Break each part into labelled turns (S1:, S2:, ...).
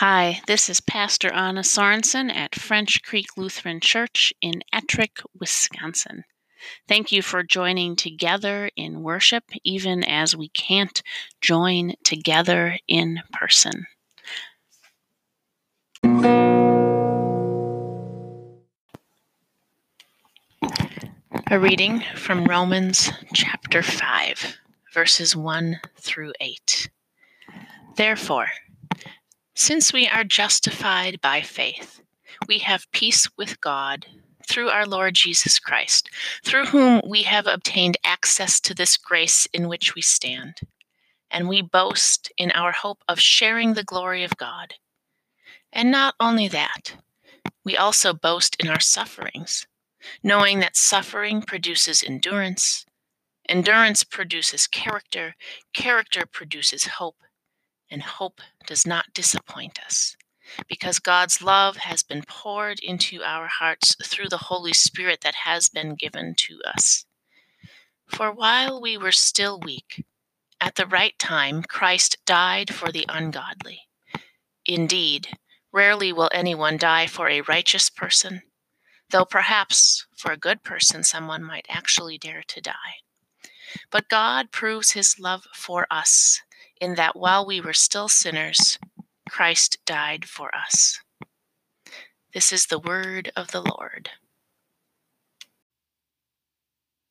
S1: Hi, this is Pastor Anna Sorensen at French Creek Lutheran Church in Ettrick, Wisconsin. Thank you for joining together in worship, even as we can't join together in person. A reading from Romans chapter 5, verses 1 through 8. Therefore, since we are justified by faith, we have peace with God through our Lord Jesus Christ, through whom we have obtained access to this grace in which we stand. And we boast in our hope of sharing the glory of God. And not only that, we also boast in our sufferings, knowing that suffering produces endurance, endurance produces character, character produces hope and hope does not disappoint us because God's love has been poured into our hearts through the Holy Spirit that has been given to us. For while we were still weak, at the right time Christ died for the ungodly. Indeed, rarely will anyone die for a righteous person, though perhaps for a good person someone might actually dare to die. But God proves his love for us in that while we were still sinners, Christ died for us. This is the word of the Lord.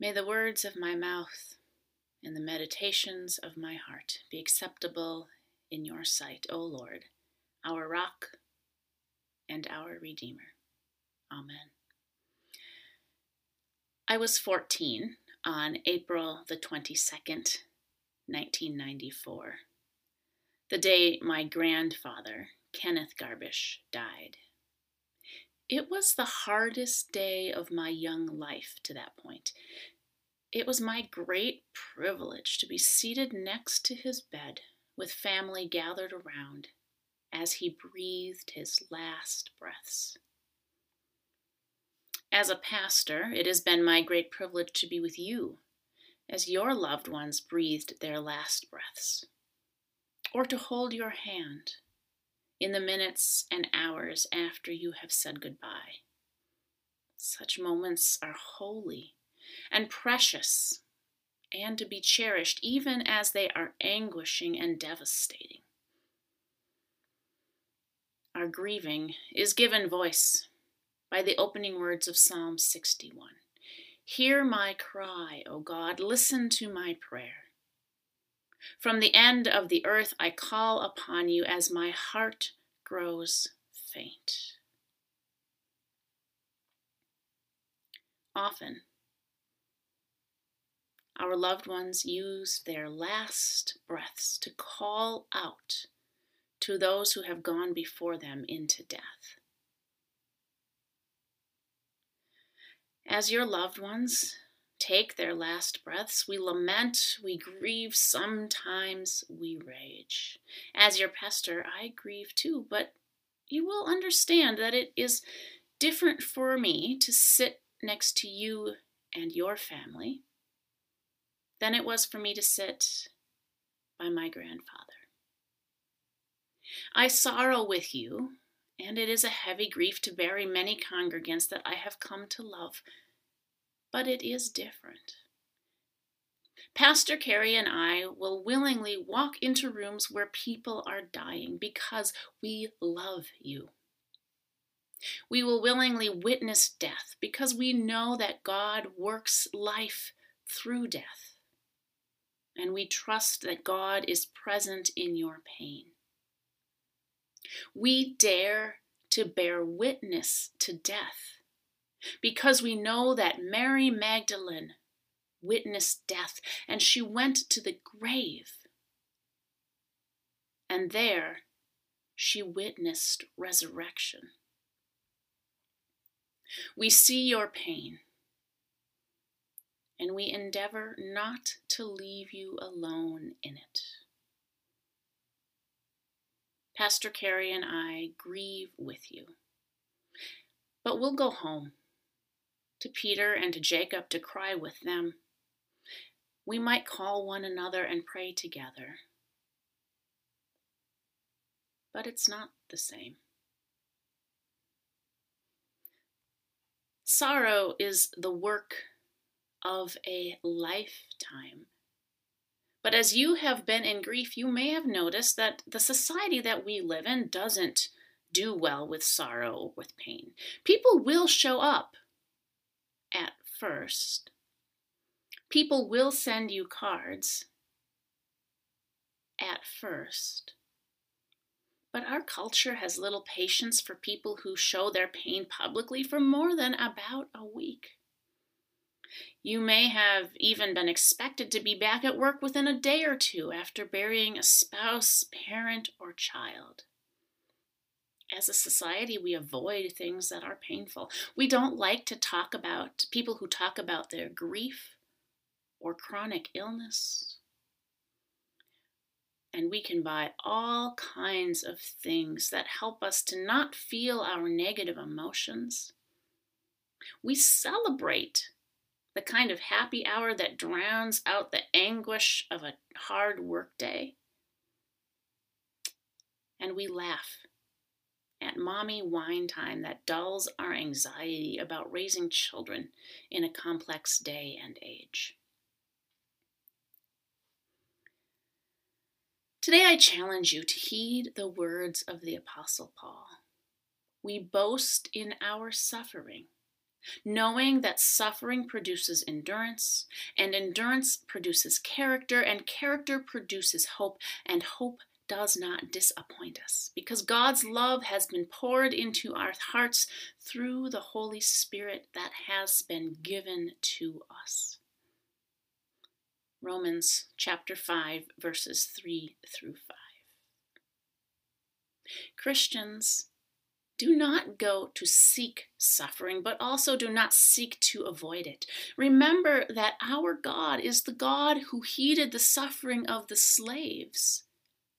S2: May the words of my mouth and the meditations of my heart be acceptable in your sight, O Lord, our rock and our Redeemer. Amen. I was 14 on April the 22nd, 1994, the day my grandfather, Kenneth Garbish, died. It was the hardest day of my young life to that point. It was my great privilege to be seated next to his bed with family gathered around as he breathed his last breaths. As a pastor, it has been my great privilege to be with you as your loved ones breathed their last breaths, or to hold your hand in the minutes and hours after you have said goodbye. Such moments are holy and precious and to be cherished even as they are anguishing and devastating. Our grieving is given voice by the opening words of Psalm 61. Hear my cry, O God, listen to my prayer. From the end of the earth I call upon you as my heart grows faint. Often, our loved ones use their last breaths to call out to those who have gone before them into death. As your loved ones take their last breaths, we lament, we grieve, sometimes we rage. As your pastor, I grieve too, but you will understand that it is different for me to sit next to you and your family than it was for me to sit by my grandfather. I sorrow with you and it is a heavy grief to bury many congregants that I have come to love, but it is different. Pastor Carrie and I will willingly walk into rooms where people are dying because we love you. We will willingly witness death because we know that God works life through death. And we trust that God is present in your pain. We dare to bear witness to death because we know that Mary Magdalene witnessed death and she went to the grave. And there she witnessed resurrection. We see your pain and we endeavor not to leave you alone in it. Pastor Carrie and I grieve with you. But we'll go home to Peter and to Jacob to cry with them. We might call one another and pray together. but it's not the same. Sorrow is the work of a lifetime. But as you have been in grief, you may have noticed that the society that we live in doesn't do well with sorrow or with pain. People will show up at first. People will send you cards at first. But our culture has little patience for people who show their pain publicly for more than about a week. You may have even been expected to be back at work within a day or two after burying a spouse, parent, or child. As a society, we avoid things that are painful. We don't like to talk about people who talk about their grief or chronic illness. and we can buy all kinds of things that help us to not feel our negative emotions. We celebrate the kind of happy hour that drowns out the anguish of a hard workday. And we laugh at mommy wine time that dulls our anxiety about raising children in a complex day and age. Today I challenge you to heed the words of the Apostle Paul. We boast in our suffering, knowing that suffering produces endurance, and endurance produces character, and character produces hope, and hope does not disappoint us because God's love has been poured into our hearts through the Holy Spirit that has been given to us. Romans chapter 5, verses 3 through 5. Christians, do not go to seek suffering, but also do not seek to avoid it. Remember that our God is the God who heeded the suffering of the slaves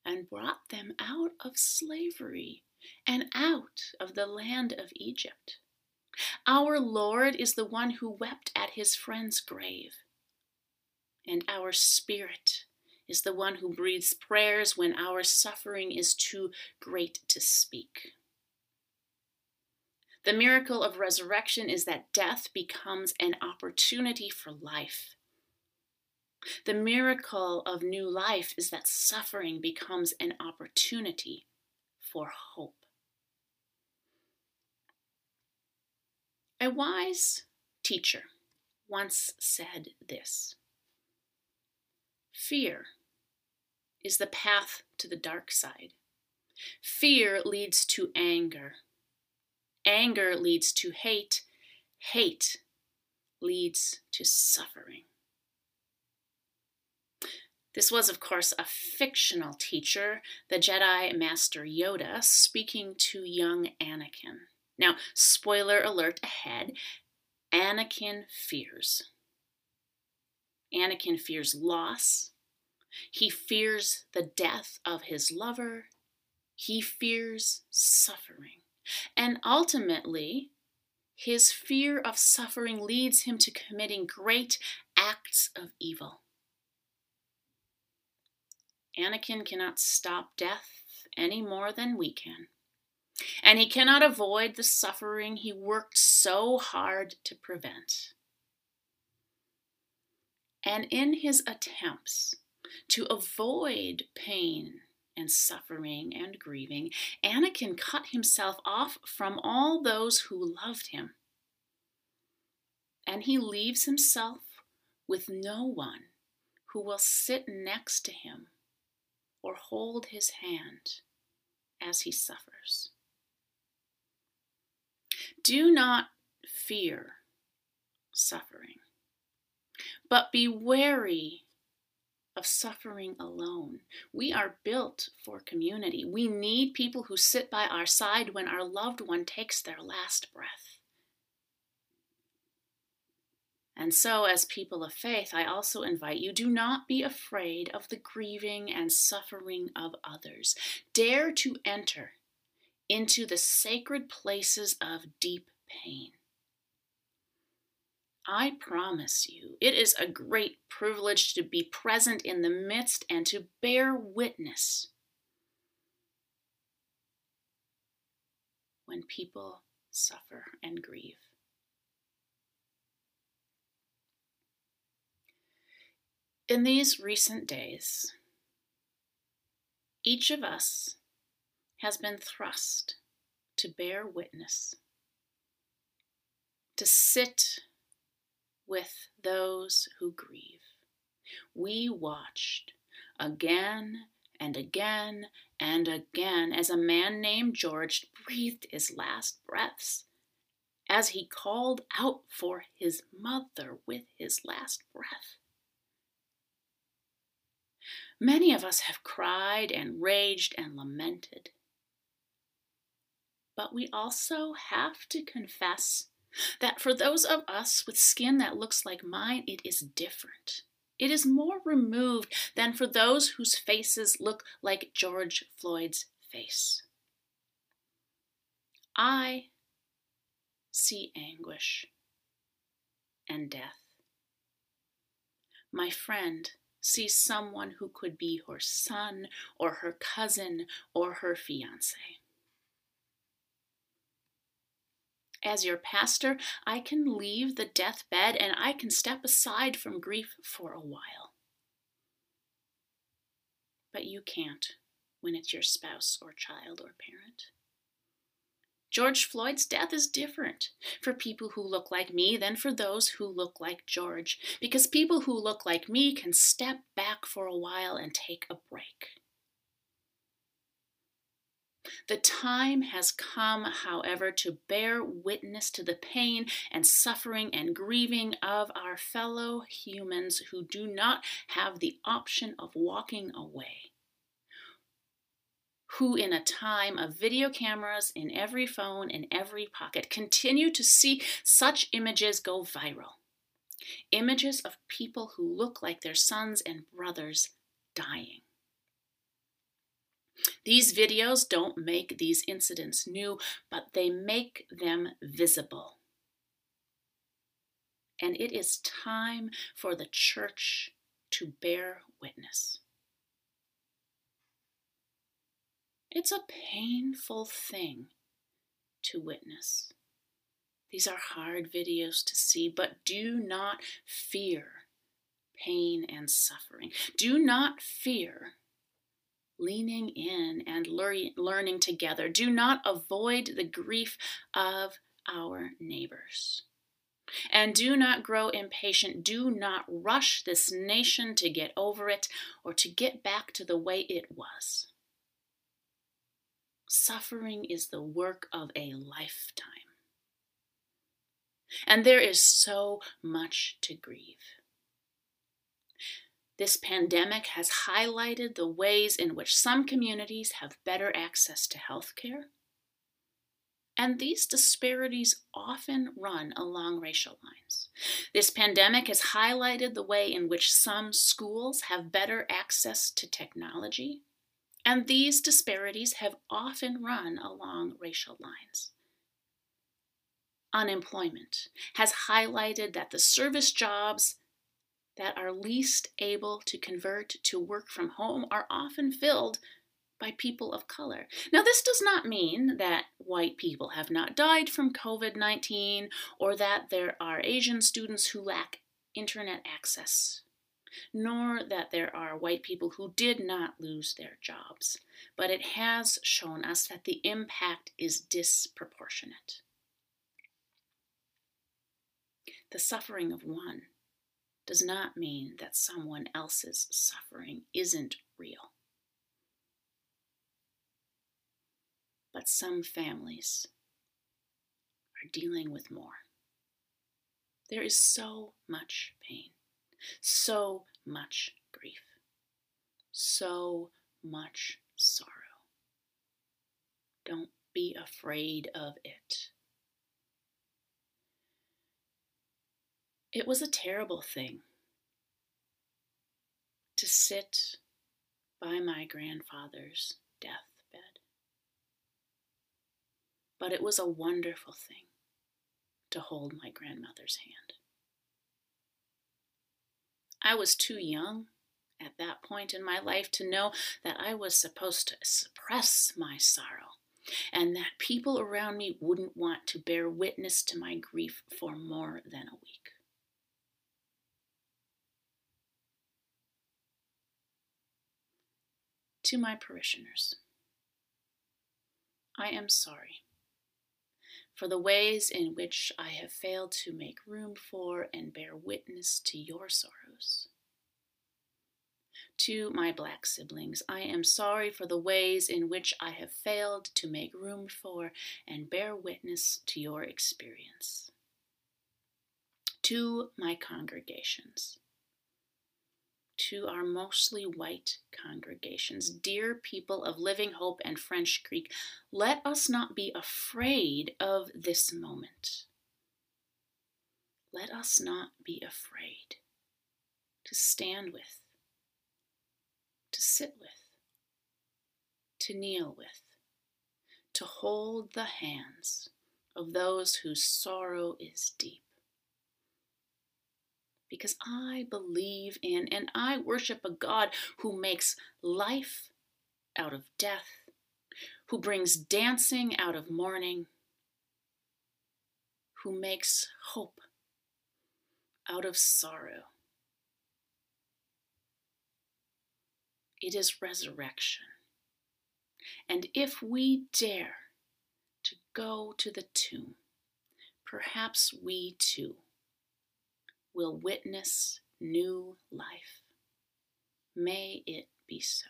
S2: and brought them out of slavery and out of the land of Egypt. Our Lord is the one who wept at his friend's grave and our spirit is the one who breathes prayers when our suffering is too great to speak. The miracle of resurrection is that death becomes an opportunity for life. The miracle of new life is that suffering becomes an opportunity for hope. A wise teacher once said this Fear is the path to the dark side. Fear leads to anger. Anger leads to hate. Hate leads to suffering. This was, of course, a fictional teacher, the Jedi Master Yoda, speaking to young Anakin. Now, spoiler alert ahead Anakin fears. Anakin fears loss. He fears the death of his lover. He fears suffering. And ultimately, his fear of suffering leads him to committing great acts of evil. Anakin cannot stop death any more than we can. And he cannot avoid the suffering he worked so hard to prevent. And in his attempts to avoid pain and suffering and grieving, Anakin cut himself off from all those who loved him. And he leaves himself with no one who will sit next to him or hold his hand as he suffers. Do not fear suffering. But be wary of suffering alone. We are built for community. We need people who sit by our side when our loved one takes their last breath. And so, as people of faith, I also invite you do not be afraid of the grieving and suffering of others. Dare to enter into the sacred places of deep pain. I promise you, it is a great privilege to be present in the midst and to bear witness when people suffer and grieve. In these recent days, each of us has been thrust to bear witness, to sit with those who grieve. We watched again and again and again as a man named George breathed his last breaths, as he called out for his mother with his last breath. Many of us have cried and raged and lamented. But we also have to confess that for those of us with skin that looks like mine, it is different. It is more removed than for those whose faces look like George Floyd's face. I see anguish and death. My friend sees someone who could be her son or her cousin or her fiance. As your pastor, I can leave the deathbed and I can step aside from grief for a while. But you can't when it's your spouse or child or parent. George Floyd's death is different for people who look like me than for those who look like George, because people who look like me can step back for a while and take a break. The time has come, however, to bear witness to the pain and suffering and grieving of our fellow humans who do not have the option of walking away who, in a time of video cameras in every phone, in every pocket, continue to see such images go viral. Images of people who look like their sons and brothers dying. These videos don't make these incidents new, but they make them visible. And it is time for the church to bear witness. It's a painful thing to witness. These are hard videos to see, but do not fear pain and suffering. Do not fear leaning in and learning together. Do not avoid the grief of our neighbors. And do not grow impatient. Do not rush this nation to get over it or to get back to the way it was. Suffering is the work of a lifetime. And there is so much to grieve. This pandemic has highlighted the ways in which some communities have better access to health care. And these disparities often run along racial lines. This pandemic has highlighted the way in which some schools have better access to technology and these disparities have often run along racial lines. Unemployment has highlighted that the service jobs that are least able to convert to work from home are often filled by people of color. Now, this does not mean that white people have not died from COVID 19 or that there are Asian students who lack internet access nor that there are white people who did not lose their jobs, but it has shown us that the impact is disproportionate. The suffering of one does not mean that someone else's suffering isn't real. But some families are dealing with more. There is so much pain so much grief, so much sorrow. Don't be afraid of it. It was a terrible thing to sit by my grandfather's deathbed. But it was a wonderful thing to hold my grandmother's hand. I was too young at that point in my life to know that I was supposed to suppress my sorrow and that people around me wouldn't want to bear witness to my grief for more than a week. To my parishioners, I am sorry for the ways in which I have failed to make room for and bear witness to your sorrows. To my black siblings, I am sorry for the ways in which I have failed to make room for and bear witness to your experience. To my congregations, to our mostly white congregations. Dear people of Living Hope and French Creek, let us not be afraid of this moment. Let us not be afraid to stand with, to sit with, to kneel with, to hold the hands of those whose sorrow is deep because I believe in and I worship a God who makes life out of death, who brings dancing out of mourning, who makes hope out of sorrow. It is resurrection. And if we dare to go to the tomb, perhaps we too will witness new life. May it be so.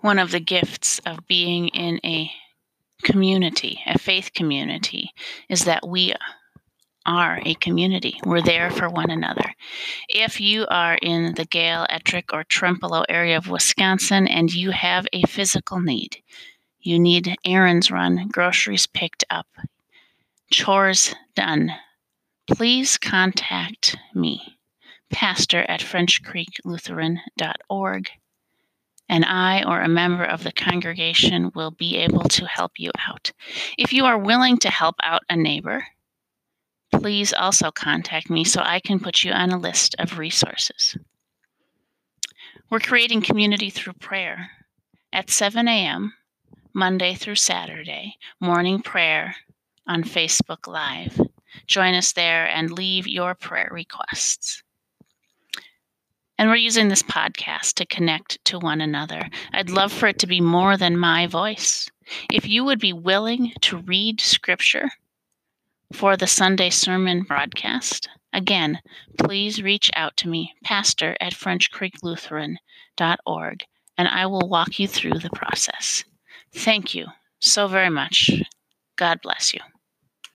S1: One of the gifts of being in a community, a faith community, is that we are a community. We're there for one another. If you are in the Gale, Ettrick, or Trempealeau area of Wisconsin and you have a physical need, you need errands run, groceries picked up, chores done, please contact me, pastor at FrenchCreekLutheran.org, and I or a member of the congregation will be able to help you out. If you are willing to help out a neighbor, please also contact me so I can put you on a list of resources. We're creating community through prayer at 7 a.m., Monday through Saturday, morning prayer on Facebook Live. Join us there and leave your prayer requests. And we're using this podcast to connect to one another. I'd love for it to be more than my voice. If you would be willing to read scripture for the Sunday sermon broadcast. Again, please reach out to me, pastor at FrenchCreekLutheran.org, and I will walk you through the process. Thank you so very much. God bless you.